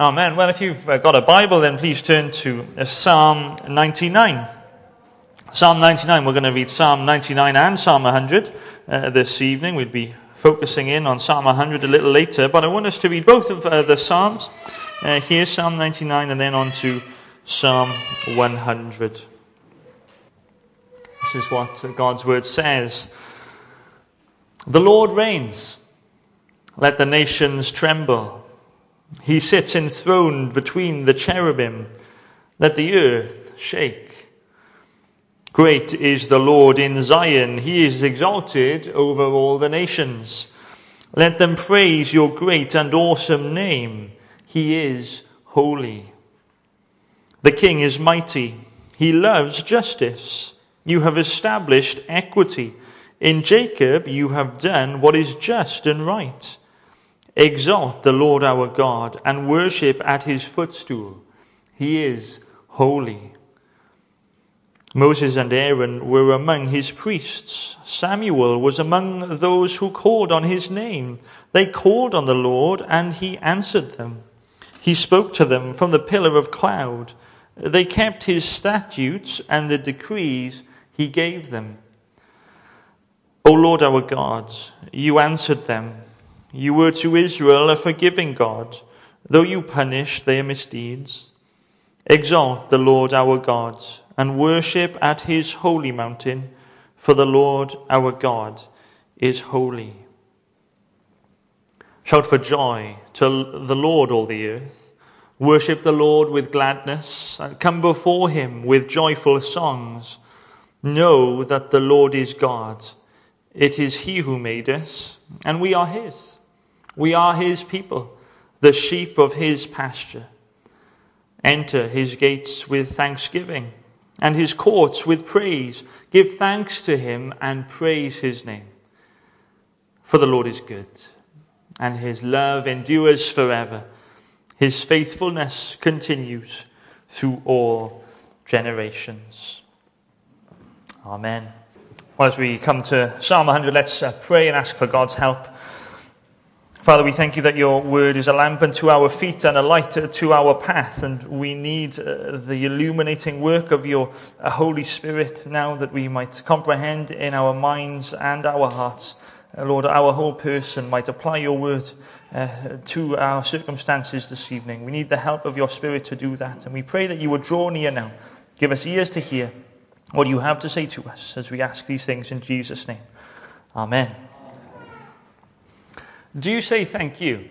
Amen. Well, if you've uh, got a Bible, then please turn to uh, Psalm 99. Psalm 99, we're going to read Psalm 99 and Psalm 100 uh, this evening. We'd be focusing in on Psalm 100 a little later, but I want us to read both of uh, the Psalms. Uh, here's Psalm 99 and then on to Psalm 100. This is what God's word says. The Lord reigns. Let the nations tremble. He sits enthroned between the cherubim. Let the earth shake. Great is the Lord in Zion. He is exalted over all the nations. Let them praise your great and awesome name. He is holy. The king is mighty. He loves justice. You have established equity. In Jacob you have done what is just and right. Exalt the Lord our God and worship at his footstool. He is holy. Moses and Aaron were among his priests. Samuel was among those who called on his name. They called on the Lord, and he answered them. He spoke to them from the pillar of cloud. They kept his statutes and the decrees he gave them. O Lord our God, you answered them. You were to Israel a forgiving God, though you punished their misdeeds. Exalt the Lord our God and worship at his holy mountain, for the Lord our God is holy. Shout for joy to the Lord, all the earth. Worship the Lord with gladness, and come before him with joyful songs. Know that the Lord is God. It is he who made us, and we are his. We are his people, the sheep of his pasture. Enter his gates with thanksgiving and his courts with praise. Give thanks to him and praise his name. For the Lord is good, and his love endures forever. His faithfulness continues through all generations. Amen. Well, as we come to Psalm 100, let's uh, pray and ask for God's help. Father, we thank you that your word is a lamp unto our feet and a light to our path, and we need uh, the illuminating work of your uh, Holy Spirit now that we might comprehend in our minds and our hearts. Uh, Lord, our whole person might apply your word uh, to our circumstances this evening. We need the help of your Spirit to do that, and we pray that you would draw near now. Give us ears to hear what you have to say to us as we ask these things in Jesus' name. Amen. Do you say thank you?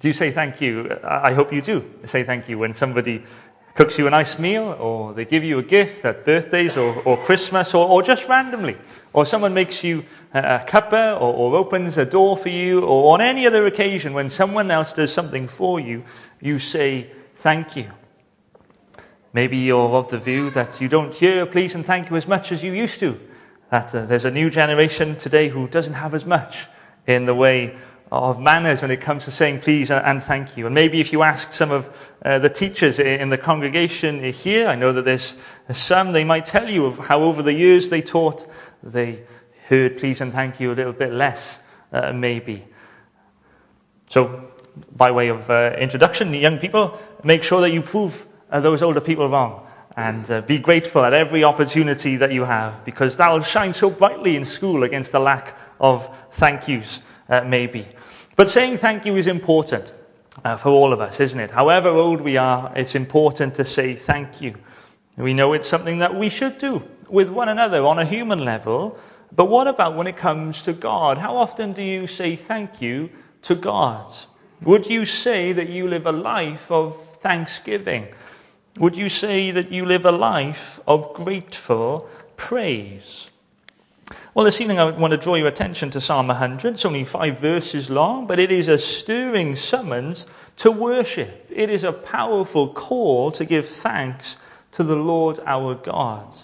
Do you say thank you? I hope you do say thank you when somebody cooks you a nice meal or they give you a gift at birthdays or, or Christmas or, or just randomly. Or someone makes you a cuppa or, or opens a door for you or on any other occasion when someone else does something for you, you say thank you. Maybe you're of the view that you don't hear please and thank you as much as you used to. That uh, there's a new generation today who doesn't have as much in the way of manners when it comes to saying please and thank you. And maybe if you ask some of uh, the teachers in the congregation here, I know that there's some, they might tell you of how over the years they taught, they heard please and thank you a little bit less, uh, maybe. So, by way of uh, introduction, young people, make sure that you prove uh, those older people wrong. And uh, be grateful at every opportunity that you have, because that will shine so brightly in school against the lack of thank yous, uh, maybe. But saying thank you is important uh, for all of us, isn't it? However old we are, it's important to say thank you. We know it's something that we should do with one another on a human level. But what about when it comes to God? How often do you say thank you to God? Would you say that you live a life of thanksgiving? Would you say that you live a life of grateful praise? Well, this evening I want to draw your attention to Psalm 100. It's only five verses long, but it is a stirring summons to worship. It is a powerful call to give thanks to the Lord our God.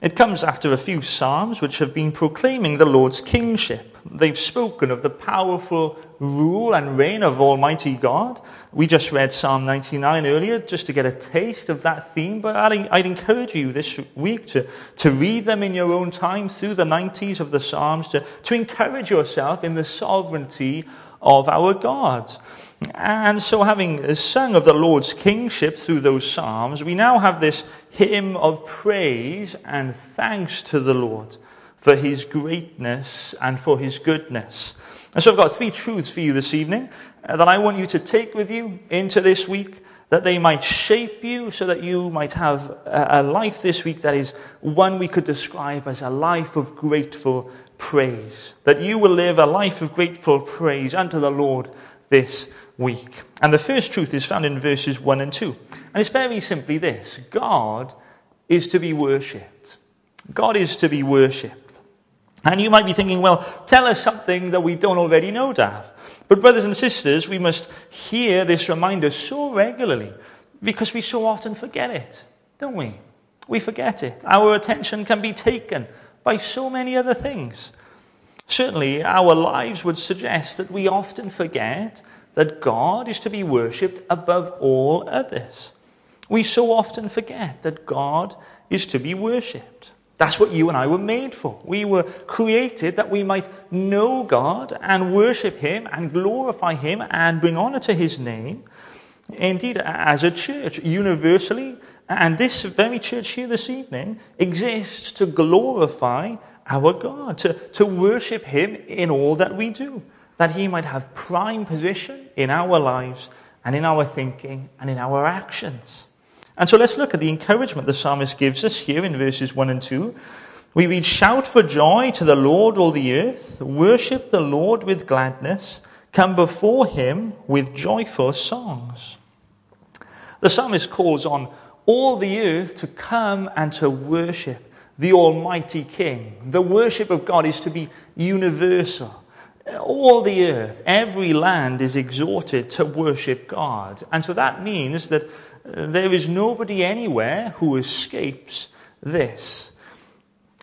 It comes after a few psalms which have been proclaiming the Lord's kingship. They've spoken of the powerful rule and reign of Almighty God. We just read Psalm 99 earlier just to get a taste of that theme, but I'd, I'd, encourage you this week to, to read them in your own time through the 90s of the Psalms, to, to encourage yourself in the sovereignty of our God. And so, having sung of the Lord's kingship through those psalms, we now have this hymn of praise and thanks to the Lord for his greatness and for his goodness. And so, I've got three truths for you this evening uh, that I want you to take with you into this week, that they might shape you so that you might have a, life this week that is one we could describe as a life of grateful praise. That you will live a life of grateful praise unto the Lord this week. And the first truth is found in verses 1 and 2. And it's very simply this God is to be worshipped. God is to be worshipped. And you might be thinking, well, tell us something that we don't already know, Dav. But, brothers and sisters, we must hear this reminder so regularly because we so often forget it, don't we? We forget it. Our attention can be taken by so many other things. Certainly, our lives would suggest that we often forget that God is to be worshipped above all others. We so often forget that God is to be worshipped. That's what you and I were made for. We were created that we might know God and worship Him and glorify Him and bring honor to His name. Indeed, as a church, universally, and this very church here this evening exists to glorify our God, to, to worship Him in all that we do that he might have prime position in our lives and in our thinking and in our actions. And so let's look at the encouragement the psalmist gives us here in verses 1 and 2. We read, Shout for joy to the Lord, all the earth. Worship the Lord with gladness. Come before him with joyful songs. The psalmist calls on all the earth to come and to worship the Almighty King. The worship of God is to be universal all the earth, every land is exhorted to worship God. And so that means that uh, there is nobody anywhere who escapes this.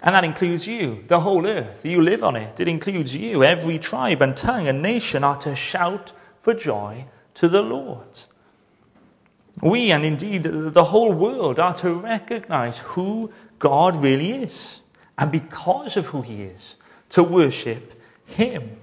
And that includes you, the whole earth. You live on it. It includes you. Every tribe and tongue and nation are to shout for joy to the Lord. We, and indeed the whole world, are to recognize who God really is. And because of who He is, to worship Him.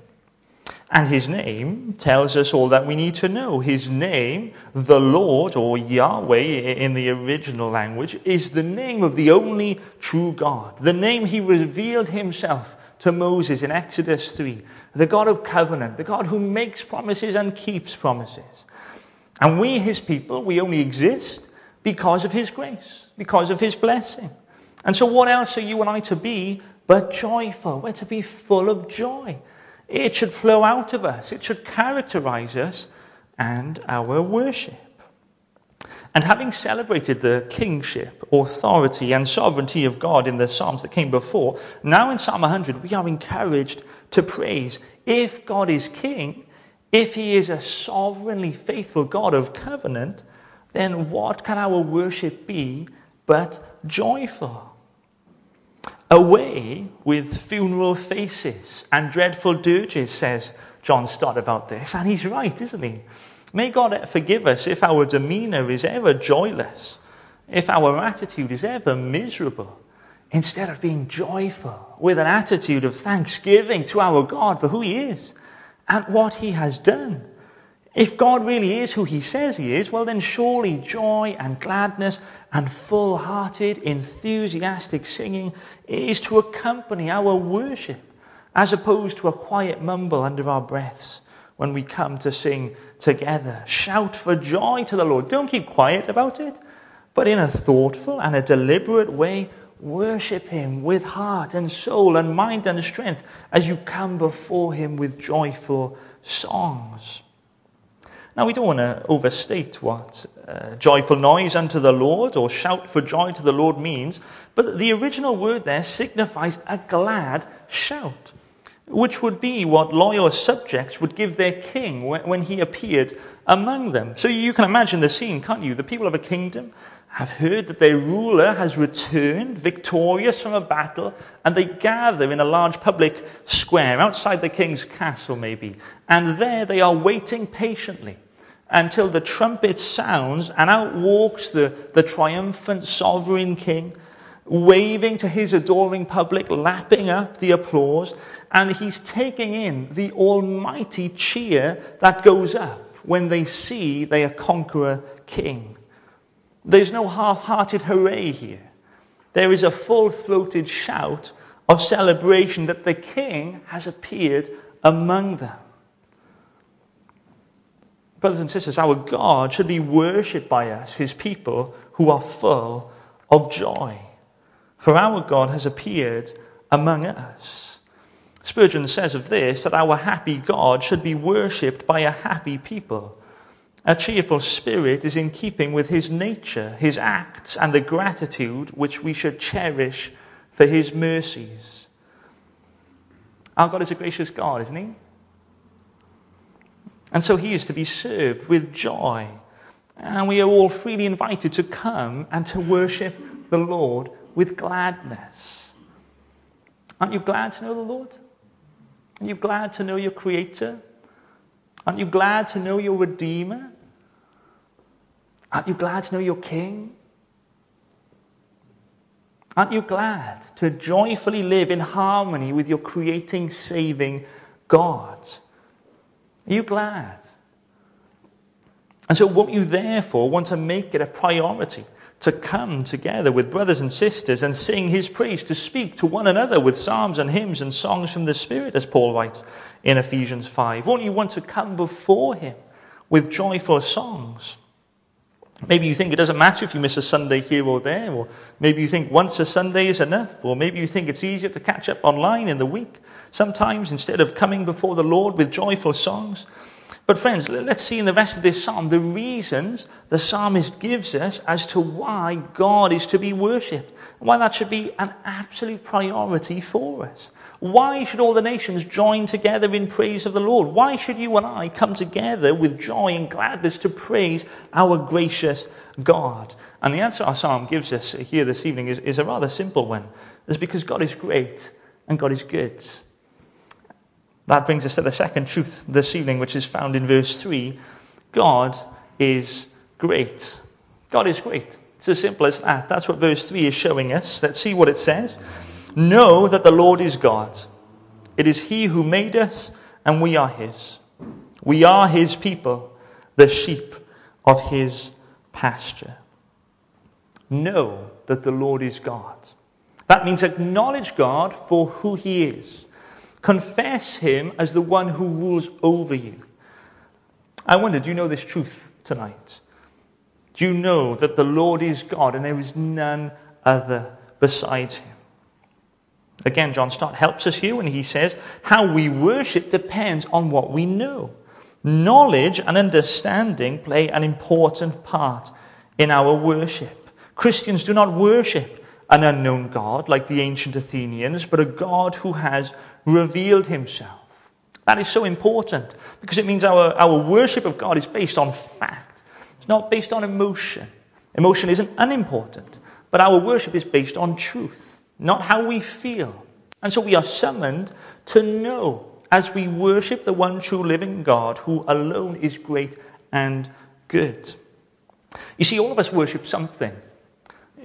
And his name tells us all that we need to know. His name, the Lord, or Yahweh in the original language, is the name of the only true God. The name he revealed himself to Moses in Exodus 3. The God of covenant, the God who makes promises and keeps promises. And we, his people, we only exist because of his grace, because of his blessing. And so, what else are you and I to be but joyful? We're to be full of joy. It should flow out of us, it should characterize us and our worship. And having celebrated the kingship, authority, and sovereignty of God in the Psalms that came before, now in Psalm 100, we are encouraged to praise. If God is king, if he is a sovereignly faithful God of covenant, then what can our worship be but joyful? Away with funeral faces and dreadful dirges, says John Stott about this. And he's right, isn't he? May God forgive us if our demeanor is ever joyless, if our attitude is ever miserable, instead of being joyful with an attitude of thanksgiving to our God for who he is and what he has done. If God really is who he says he is, well, then surely joy and gladness and full hearted, enthusiastic singing is to accompany our worship, as opposed to a quiet mumble under our breaths when we come to sing together. Shout for joy to the Lord. Don't keep quiet about it, but in a thoughtful and a deliberate way, worship him with heart and soul and mind and strength as you come before him with joyful songs. Now, we don't want to overstate what uh, joyful noise unto the Lord or shout for joy to the Lord means, but the original word there signifies a glad shout, which would be what loyal subjects would give their king when, when he appeared among them. So you can imagine the scene, can't you? The people of a kingdom have heard that their ruler has returned victorious from a battle, and they gather in a large public square outside the king's castle, maybe. And there they are waiting patiently until the trumpet sounds, and out walks the, the triumphant sovereign king, waving to his adoring public, lapping up the applause, and he's taking in the almighty cheer that goes up when they see they their conqueror king. There's no half hearted hooray here. There is a full throated shout of celebration that the king has appeared among them. Brothers and sisters, our God should be worshipped by us, his people, who are full of joy. For our God has appeared among us. Spurgeon says of this that our happy God should be worshipped by a happy people. A cheerful spirit is in keeping with his nature, his acts, and the gratitude which we should cherish for his mercies. Our God is a gracious God, isn't he? And so he is to be served with joy. And we are all freely invited to come and to worship the Lord with gladness. Aren't you glad to know the Lord? Aren't you glad to know your Creator? Aren't you glad to know your Redeemer? Aren't you glad to know your King? Aren't you glad to joyfully live in harmony with your creating, saving God? Are you glad? And so, won't you therefore want to make it a priority to come together with brothers and sisters and sing his praise, to speak to one another with psalms and hymns and songs from the Spirit, as Paul writes in Ephesians 5? Won't you want to come before him with joyful songs? Maybe you think it doesn't matter if you miss a Sunday here or there, or maybe you think once a Sunday is enough, or maybe you think it's easier to catch up online in the week sometimes instead of coming before the Lord with joyful songs. But, friends, let's see in the rest of this psalm the reasons the psalmist gives us as to why God is to be worshipped, why that should be an absolute priority for us. Why should all the nations join together in praise of the Lord? Why should you and I come together with joy and gladness to praise our gracious God? And the answer our psalm gives us here this evening is, is a rather simple one. It's because God is great and God is good. That brings us to the second truth this evening, which is found in verse 3. God is great. God is great. It's as simple as that. That's what verse 3 is showing us. Let's see what it says. Know that the Lord is God. It is He who made us, and we are His. We are His people, the sheep of His pasture. Know that the Lord is God. That means acknowledge God for who He is. Confess Him as the one who rules over you. I wonder, do you know this truth tonight? Do you know that the Lord is God and there is none other besides Him? Again, John Stott helps us here when he says, How we worship depends on what we know. Knowledge and understanding play an important part in our worship. Christians do not worship an unknown God like the ancient Athenians, but a God who has revealed himself. That is so important because it means our, our worship of God is based on fact. It's not based on emotion. Emotion isn't unimportant, but our worship is based on truth not how we feel. And so we are summoned to know as we worship the one true living God who alone is great and good. You see, all of us worship something.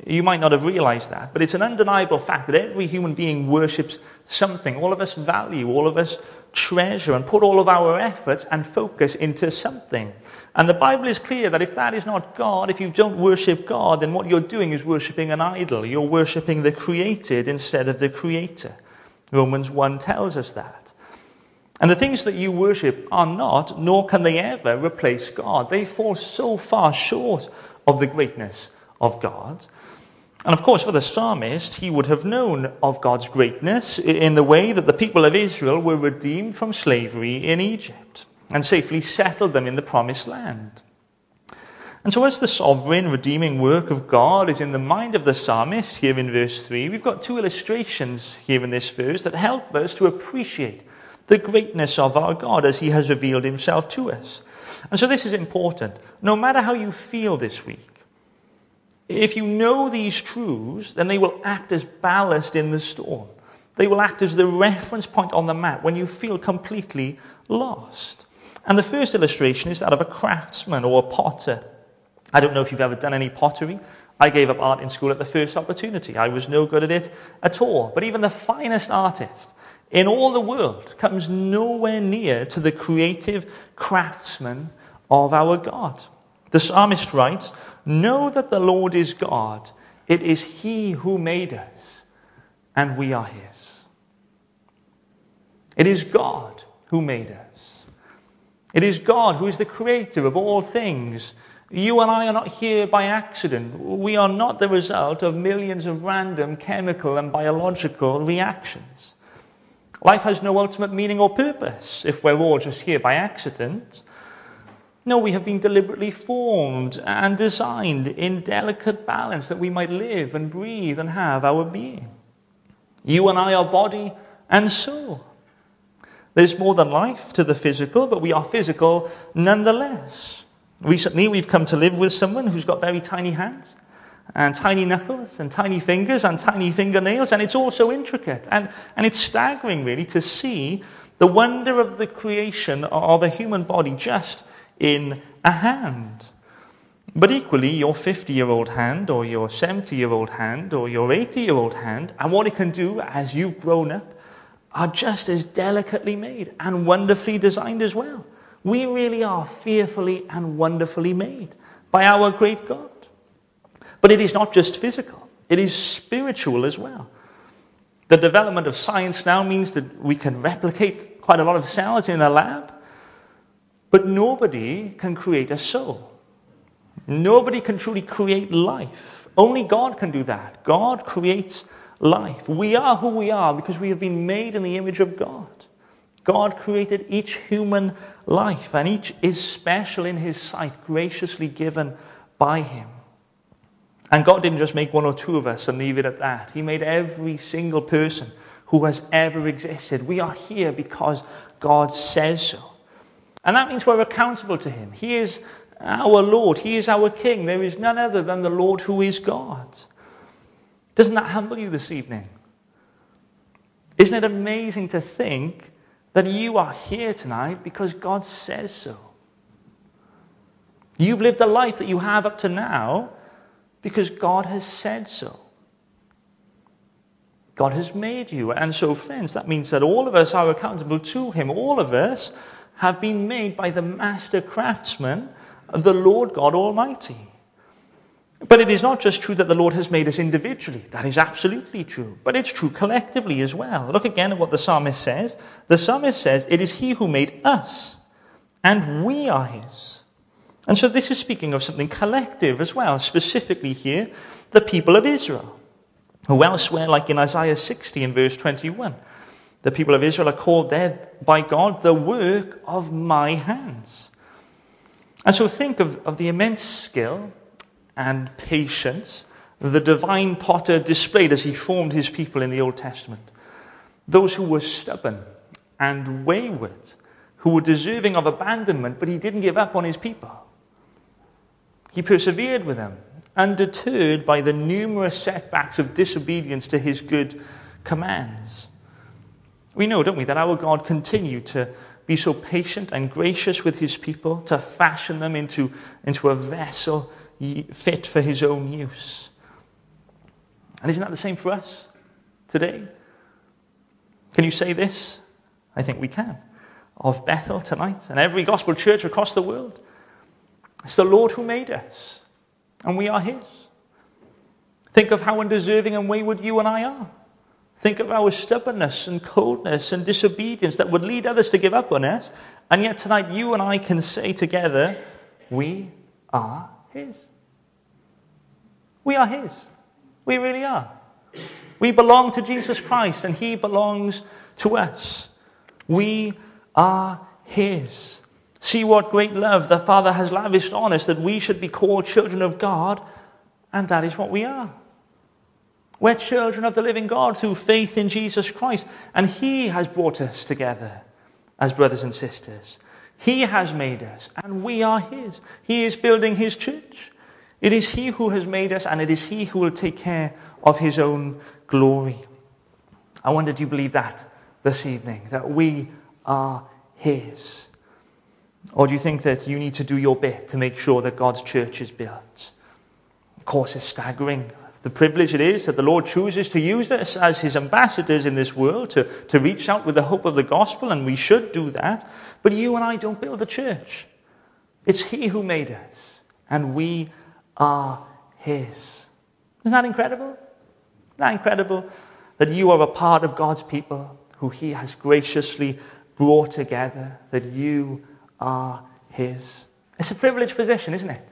You might not have realized that, but it's an undeniable fact that every human being worships something. All of us value, all of us treasure, and put all of our efforts and focus into something. And the Bible is clear that if that is not God, if you don't worship God, then what you're doing is worshipping an idol. You're worshipping the created instead of the creator. Romans 1 tells us that. And the things that you worship are not, nor can they ever replace God. They fall so far short of the greatness of God. And of course, for the psalmist, he would have known of God's greatness in the way that the people of Israel were redeemed from slavery in Egypt and safely settled them in the promised land. And so, as the sovereign, redeeming work of God is in the mind of the psalmist here in verse 3, we've got two illustrations here in this verse that help us to appreciate the greatness of our God as he has revealed himself to us. And so, this is important. No matter how you feel this week, if you know these truths, then they will act as ballast in the storm. They will act as the reference point on the map when you feel completely lost. And the first illustration is that of a craftsman or a potter. I don't know if you've ever done any pottery. I gave up art in school at the first opportunity. I was no good at it at all. But even the finest artist in all the world comes nowhere near to the creative craftsman of our God. The psalmist writes, Know that the Lord is God. It is He who made us, and we are His. It is God who made us. It is God who is the creator of all things. You and I are not here by accident. We are not the result of millions of random chemical and biological reactions. Life has no ultimate meaning or purpose if we're all just here by accident. No, we have been deliberately formed and designed in delicate balance that we might live and breathe and have our being. You and I are body and soul. There's more than life to the physical, but we are physical nonetheless. Recently, we've come to live with someone who's got very tiny hands and tiny knuckles and tiny fingers and tiny fingernails, and it's all so intricate. And, and it's staggering, really, to see the wonder of the creation of a human body just in a hand. But equally, your 50 year old hand, or your 70 year old hand, or your 80 year old hand, and what it can do as you've grown up, are just as delicately made and wonderfully designed as well. We really are fearfully and wonderfully made by our great God. But it is not just physical, it is spiritual as well. The development of science now means that we can replicate quite a lot of cells in a lab, but nobody can create a soul. Nobody can truly create life. Only God can do that. God creates life. We are who we are because we have been made in the image of God. God created each human life, and each is special in His sight, graciously given by Him. And God didn't just make one or two of us and leave it at that. He made every single person who has ever existed. We are here because God says so. And that means we're accountable to Him. He is our Lord, He is our King. There is none other than the Lord who is God. Doesn't that humble you this evening? Isn't it amazing to think that you are here tonight because God says so? You've lived the life that you have up to now because God has said so. God has made you. And so, friends, that means that all of us are accountable to Him. All of us have been made by the master craftsman, the Lord God Almighty. But it is not just true that the Lord has made us individually. That is absolutely true. But it's true collectively as well. Look again at what the psalmist says. The psalmist says, It is He who made us, and we are His. And so this is speaking of something collective as well, specifically here, the people of Israel, who elsewhere, like in Isaiah 60 in verse 21, the people of Israel are called there by God the work of my hands. And so think of, of the immense skill and patience the divine potter displayed as he formed his people in the Old Testament. Those who were stubborn and wayward, who were deserving of abandonment, but he didn't give up on his people. He persevered with them, undeterred by the numerous setbacks of disobedience to his good commands. We know, don't we, that our God continued to be so patient and gracious with his people, to fashion them into, into a vessel fit for his own use. And isn't that the same for us today? Can you say this? I think we can. Of Bethel tonight and every gospel church across the world. It's the Lord who made us, and we are His. Think of how undeserving and wayward you and I are. Think of our stubbornness and coldness and disobedience that would lead others to give up on us. And yet tonight, you and I can say together, We are His. We are His. We really are. We belong to Jesus Christ, and He belongs to us. We are His. See what great love the Father has lavished on us that we should be called children of God, and that is what we are. We're children of the living God through faith in Jesus Christ, and He has brought us together as brothers and sisters. He has made us, and we are His. He is building His church. It is He who has made us, and it is He who will take care of His own glory. I wonder, do you believe that this evening? That we are His. Or do you think that you need to do your bit to make sure that God's church is built? Of course, it's staggering. The privilege it is that the Lord chooses to use us as his ambassadors in this world to, to reach out with the hope of the gospel, and we should do that. But you and I don't build the church. It's He who made us, and we are His. Isn't that incredible? Isn't that incredible that you are a part of God's people who He has graciously brought together, that you are His? It's a privileged position, isn't it?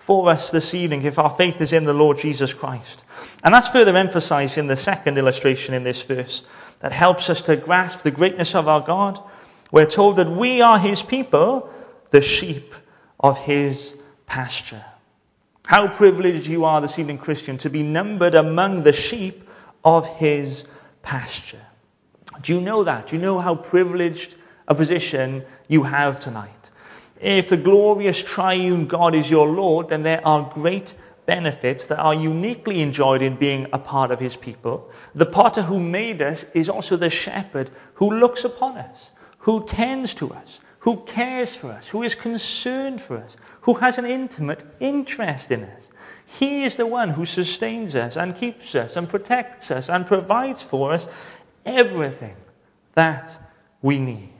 For us this evening, if our faith is in the Lord Jesus Christ. And that's further emphasized in the second illustration in this verse that helps us to grasp the greatness of our God. We're told that we are His people, the sheep of His pasture. How privileged you are this evening, Christian, to be numbered among the sheep of His pasture. Do you know that? Do you know how privileged a position you have tonight? If the glorious triune God is your Lord, then there are great benefits that are uniquely enjoyed in being a part of his people. The potter who made us is also the shepherd who looks upon us, who tends to us, who cares for us, who is concerned for us, who has an intimate interest in us. He is the one who sustains us and keeps us and protects us and provides for us everything that we need.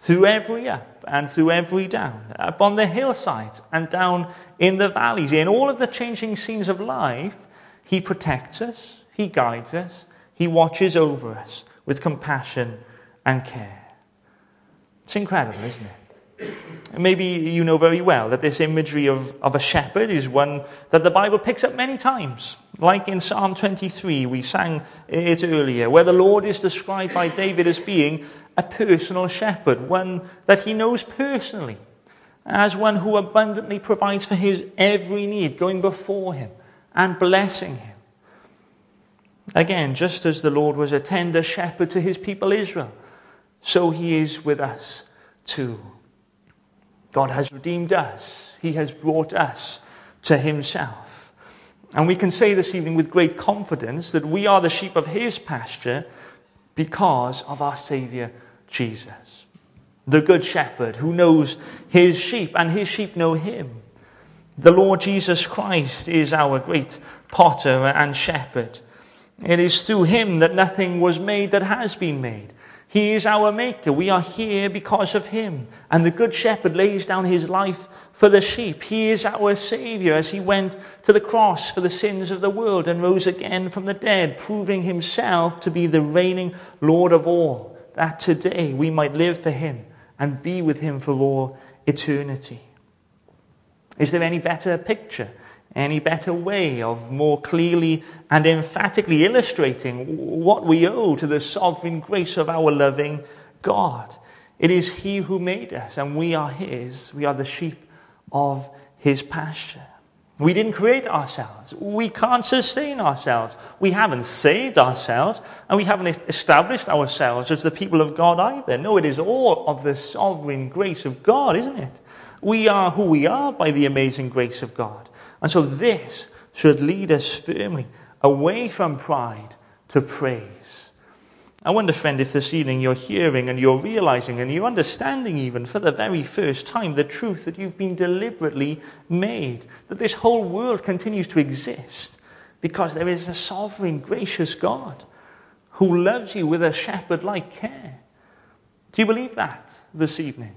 Through every up and through every down, up on the hillsides and down in the valleys, in all of the changing scenes of life, He protects us, He guides us, He watches over us with compassion and care. It's incredible, isn't it? Maybe you know very well that this imagery of, of a shepherd is one that the Bible picks up many times. Like in Psalm 23, we sang it earlier, where the Lord is described by David as being a personal shepherd, one that he knows personally as one who abundantly provides for his every need, going before him and blessing him. Again, just as the Lord was a tender shepherd to his people Israel, so he is with us too. God has redeemed us, he has brought us to himself. And we can say this evening with great confidence that we are the sheep of his pasture because of our Savior Jesus the good shepherd who knows his sheep and his sheep know him. The Lord Jesus Christ is our great potter and shepherd. It is through him that nothing was made that has been made. He is our maker. We are here because of him. And the good shepherd lays down his life for the sheep. He is our savior as he went to the cross for the sins of the world and rose again from the dead, proving himself to be the reigning Lord of all, that today we might live for him and be with him for all eternity. Is there any better picture, any better way of more clearly and emphatically illustrating what we owe to the sovereign grace of our loving God? It is He who made us, and we are His. We are the sheep of His pasture. We didn't create ourselves. We can't sustain ourselves. We haven't saved ourselves, and we haven't established ourselves as the people of God either. No, it is all of the sovereign grace of God, isn't it? We are who we are by the amazing grace of God. And so this should lead us firmly away from pride to praise I wonder, friend, if this evening you're hearing and you're realizing and you're understanding, even for the very first time, the truth that you've been deliberately made, that this whole world continues to exist because there is a sovereign, gracious God who loves you with a shepherd like care. Do you believe that this evening?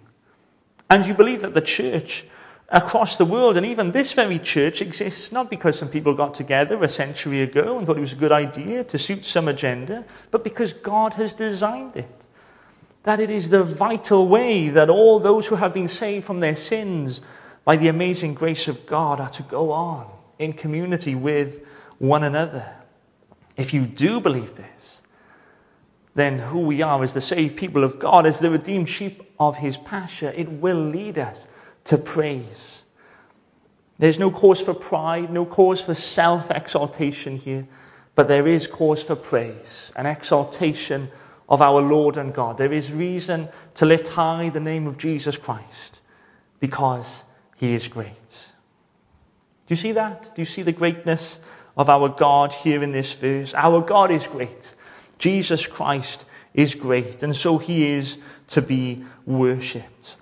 And you believe that the church across the world. And even this very church exists not because some people got together a century ago and thought it was a good idea to suit some agenda, but because God has designed it. That it is the vital way that all those who have been saved from their sins by the amazing grace of God are to go on in community with one another. If you do believe this, then who we are as the saved people of God, as the redeemed sheep of his pasture, it will lead us to praise. There's no cause for pride, no cause for self exaltation here, but there is cause for praise, an exaltation of our Lord and God. There is reason to lift high the name of Jesus Christ because he is great. Do you see that? Do you see the greatness of our God here in this verse? Our God is great. Jesus Christ is great, and so he is to be worshipped.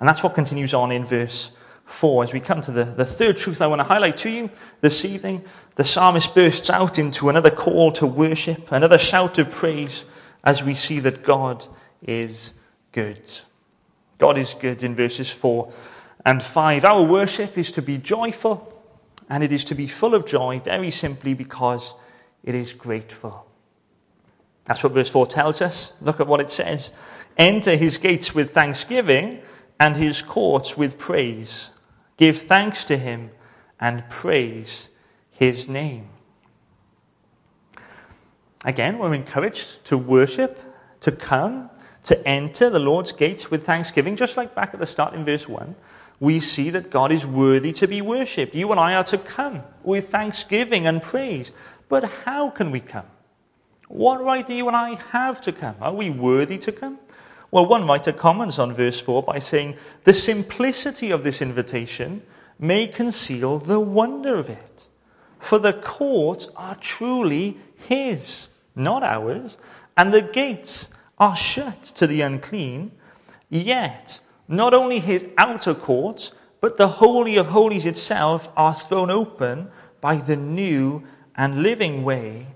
And that's what continues on in verse 4. As we come to the, the third truth I want to highlight to you this evening, the psalmist bursts out into another call to worship, another shout of praise as we see that God is good. God is good in verses 4 and 5. Our worship is to be joyful and it is to be full of joy, very simply because it is grateful. That's what verse 4 tells us. Look at what it says Enter his gates with thanksgiving and his courts with praise. Give thanks to him and praise his name. Again, we're encouraged to worship, to come, to enter the Lord's gates with thanksgiving, just like back at the start in verse 1. We see that God is worthy to be worshipped. You and I are to come with thanksgiving and praise. But how can we come? What right do you and I have to come? Are we worthy to come? Well, one writer comments on verse 4 by saying, The simplicity of this invitation may conceal the wonder of it. For the courts are truly His, not ours, and the gates are shut to the unclean. Yet, not only His outer courts, but the Holy of Holies itself are thrown open by the new and living way,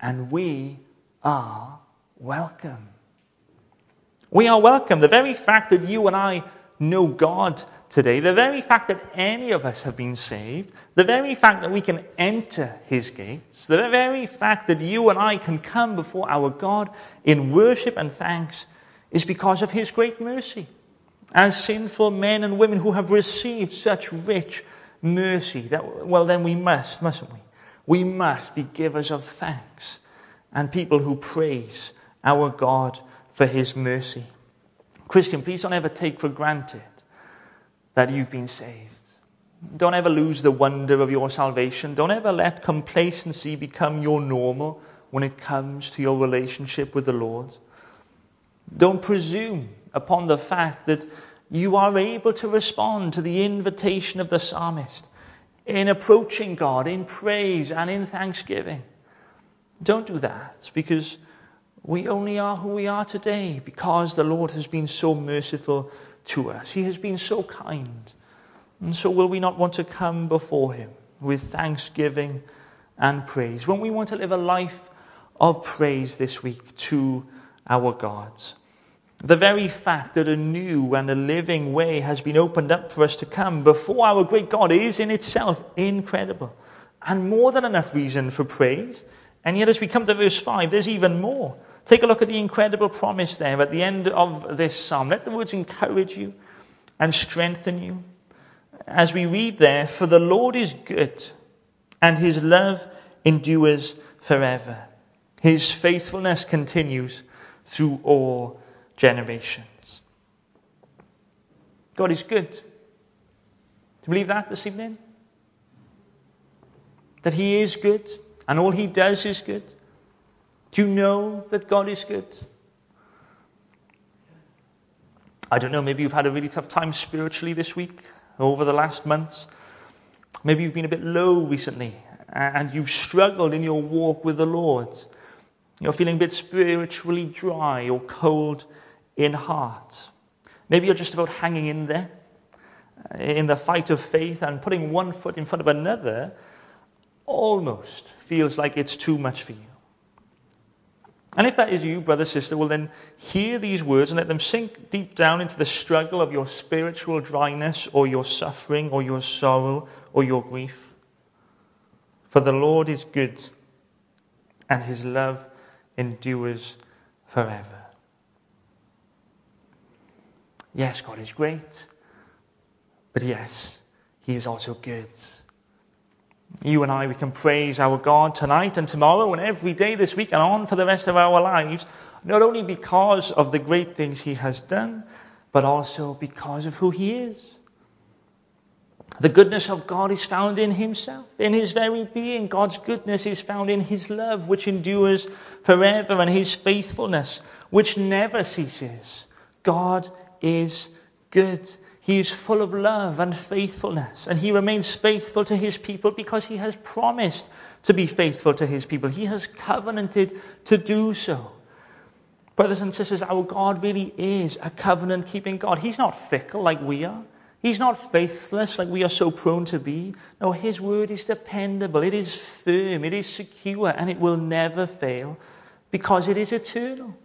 and we are welcome. We are welcome. The very fact that you and I know God today, the very fact that any of us have been saved, the very fact that we can enter his gates, the very fact that you and I can come before our God in worship and thanks is because of his great mercy. As sinful men and women who have received such rich mercy, that, well, then we must, mustn't we? We must be givers of thanks and people who praise our God for his mercy. Christian, please don't ever take for granted that you've been saved. Don't ever lose the wonder of your salvation. Don't ever let complacency become your normal when it comes to your relationship with the Lord. Don't presume upon the fact that you are able to respond to the invitation of the psalmist in approaching God in praise and in thanksgiving. Don't do that because we only are who we are today because the Lord has been so merciful to us. He has been so kind. And so, will we not want to come before Him with thanksgiving and praise? When we want to live a life of praise this week to our God? The very fact that a new and a living way has been opened up for us to come before our great God is in itself incredible and more than enough reason for praise. And yet, as we come to verse 5, there's even more. Take a look at the incredible promise there at the end of this psalm. Let the words encourage you and strengthen you. As we read there, for the Lord is good and his love endures forever. His faithfulness continues through all generations. God is good. Do you believe that this evening? That he is good and all he does is good? Do you know that God is good? I don't know, maybe you've had a really tough time spiritually this week, over the last months. Maybe you've been a bit low recently and you've struggled in your walk with the Lord. You're feeling a bit spiritually dry or cold in heart. Maybe you're just about hanging in there in the fight of faith and putting one foot in front of another almost feels like it's too much for you. And if that is you, brother, sister, well, then hear these words and let them sink deep down into the struggle of your spiritual dryness or your suffering or your sorrow or your grief. For the Lord is good and his love endures forever. Yes, God is great, but yes, he is also good. You and I, we can praise our God tonight and tomorrow and every day this week and on for the rest of our lives, not only because of the great things He has done, but also because of who He is. The goodness of God is found in Himself, in His very being. God's goodness is found in His love, which endures forever, and His faithfulness, which never ceases. God is good. He is full of love and faithfulness, and he remains faithful to his people because he has promised to be faithful to his people. He has covenanted to do so. Brothers and sisters, our God really is a covenant keeping God. He's not fickle like we are. He's not faithless like we are so prone to be. No, his word is dependable, it is firm, it is secure, and it will never fail because it is eternal.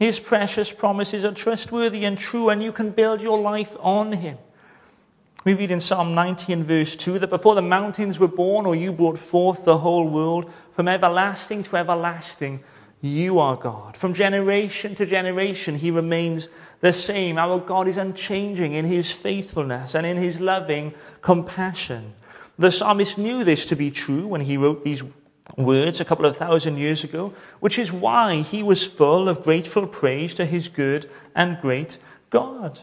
His precious promises are trustworthy and true, and you can build your life on Him. We read in Psalm 90 and verse 2 that before the mountains were born, or you brought forth the whole world, from everlasting to everlasting, you are God. From generation to generation, He remains the same. Our God is unchanging in His faithfulness and in His loving compassion. The psalmist knew this to be true when he wrote these words a couple of thousand years ago, which is why he was full of grateful praise to his good and great God.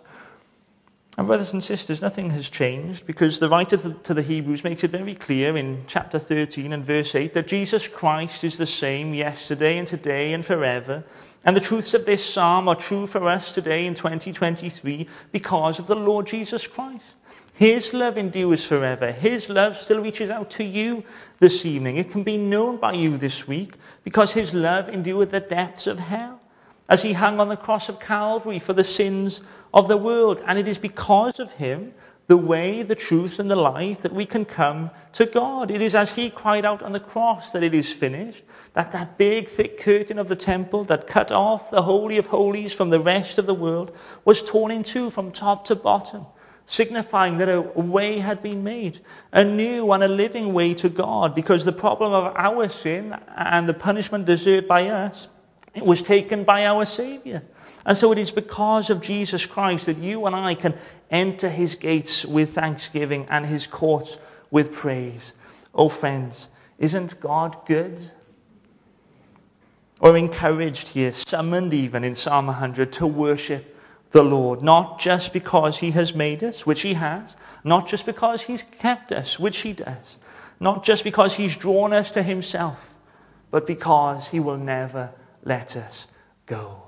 And, brothers and sisters, nothing has changed because the writer to the Hebrews makes it very clear in chapter 13 and verse 8 that Jesus Christ is the same yesterday and today and forever. And the truths of this psalm are true for us today in 2023 because of the Lord Jesus Christ. His love endures forever. His love still reaches out to you this evening. It can be known by you this week because His love endured the depths of hell as He hung on the cross of Calvary for the sins of the world. And it is because of Him, the way, the truth, and the life, that we can come to God. It is as He cried out on the cross that it is finished, that that big, thick curtain of the temple that cut off the Holy of Holies from the rest of the world was torn in two from top to bottom signifying that a way had been made, a new and a living way to God, because the problem of our sin and the punishment deserved by us it was taken by our Savior. And so it is because of Jesus Christ that you and I can enter his gates with thanksgiving and his courts with praise. Oh, friends, isn't God good? Or encouraged here, summoned even in Psalm 100 to worship the Lord, not just because He has made us, which He has, not just because He's kept us, which He does, not just because He's drawn us to Himself, but because He will never let us go.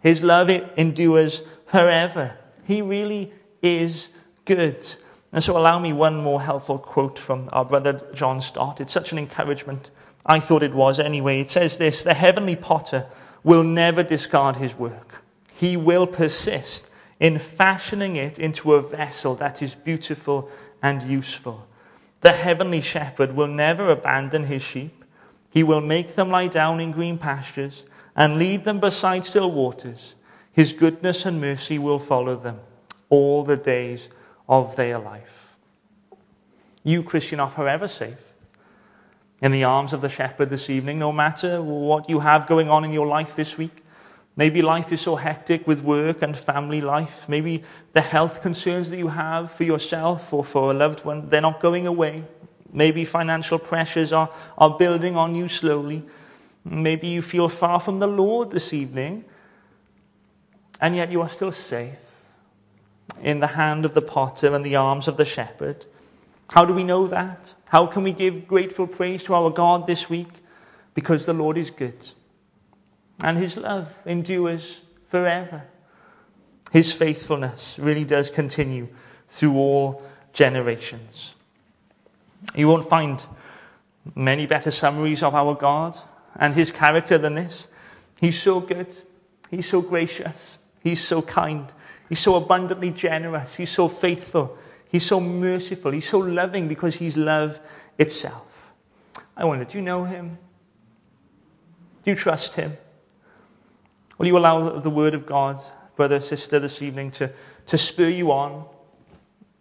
His love endures forever. He really is good. And so, allow me one more helpful quote from our brother John Stott. It's such an encouragement. I thought it was anyway. It says this The heavenly potter will never discard his work he will persist in fashioning it into a vessel that is beautiful and useful. The heavenly shepherd will never abandon his sheep. He will make them lie down in green pastures and lead them beside still waters. His goodness and mercy will follow them all the days of their life. You, Christian, are forever safe in the arms of the shepherd this evening, no matter what you have going on in your life this week. Maybe life is so hectic with work and family life. Maybe the health concerns that you have for yourself or for a loved one, they're not going away. Maybe financial pressures are, are building on you slowly. Maybe you feel far from the Lord this evening, and yet you are still safe in the hand of the potter and the arms of the shepherd. How do we know that? How can we give grateful praise to our God this week? Because the Lord is good and his love endures forever. His faithfulness really does continue through all generations. You won't find many better summaries of our God and his character than this. He's so good, he's so gracious, he's so kind, he's so abundantly generous, he's so faithful, he's so merciful, he's so loving because he's love itself. I wonder, do you know him? Do you trust him? Will you allow the word of God, brother, sister, this evening to, to spur you on?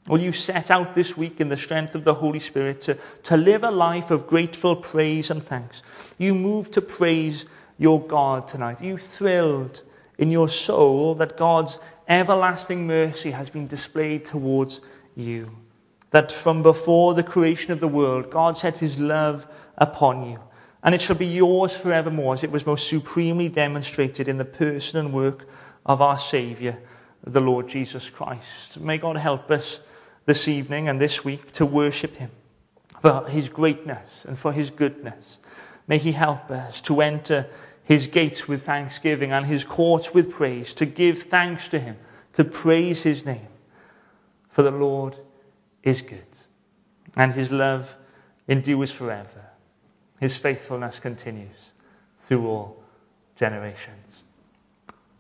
Will you set out this week in the strength of the Holy Spirit to, to live a life of grateful praise and thanks? You move to praise your God tonight. Are you thrilled in your soul that God's everlasting mercy has been displayed towards you? That from before the creation of the world, God set his love upon you and it shall be yours forevermore as it was most supremely demonstrated in the person and work of our Saviour, the Lord Jesus Christ. May God help us this evening and this week to worship Him for His greatness and for His goodness. May He help us to enter His gates with thanksgiving and His courts with praise, to give thanks to Him, to praise His name. For the Lord is good, and His love endures forever. His faithfulness continues through all generations.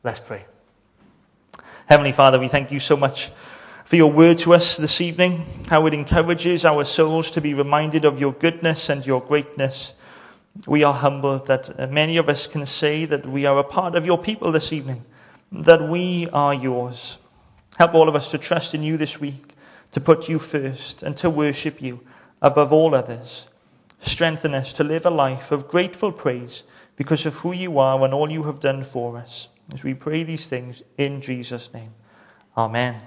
Let's pray. Heavenly Father, we thank you so much for your word to us this evening, how it encourages our souls to be reminded of your goodness and your greatness. We are humbled that many of us can say that we are a part of your people this evening, that we are yours. Help all of us to trust in you this week, to put you first, and to worship you above all others. Strengthen us to live a life of grateful praise because of who you are and all you have done for us. As we pray these things in Jesus' name. Amen.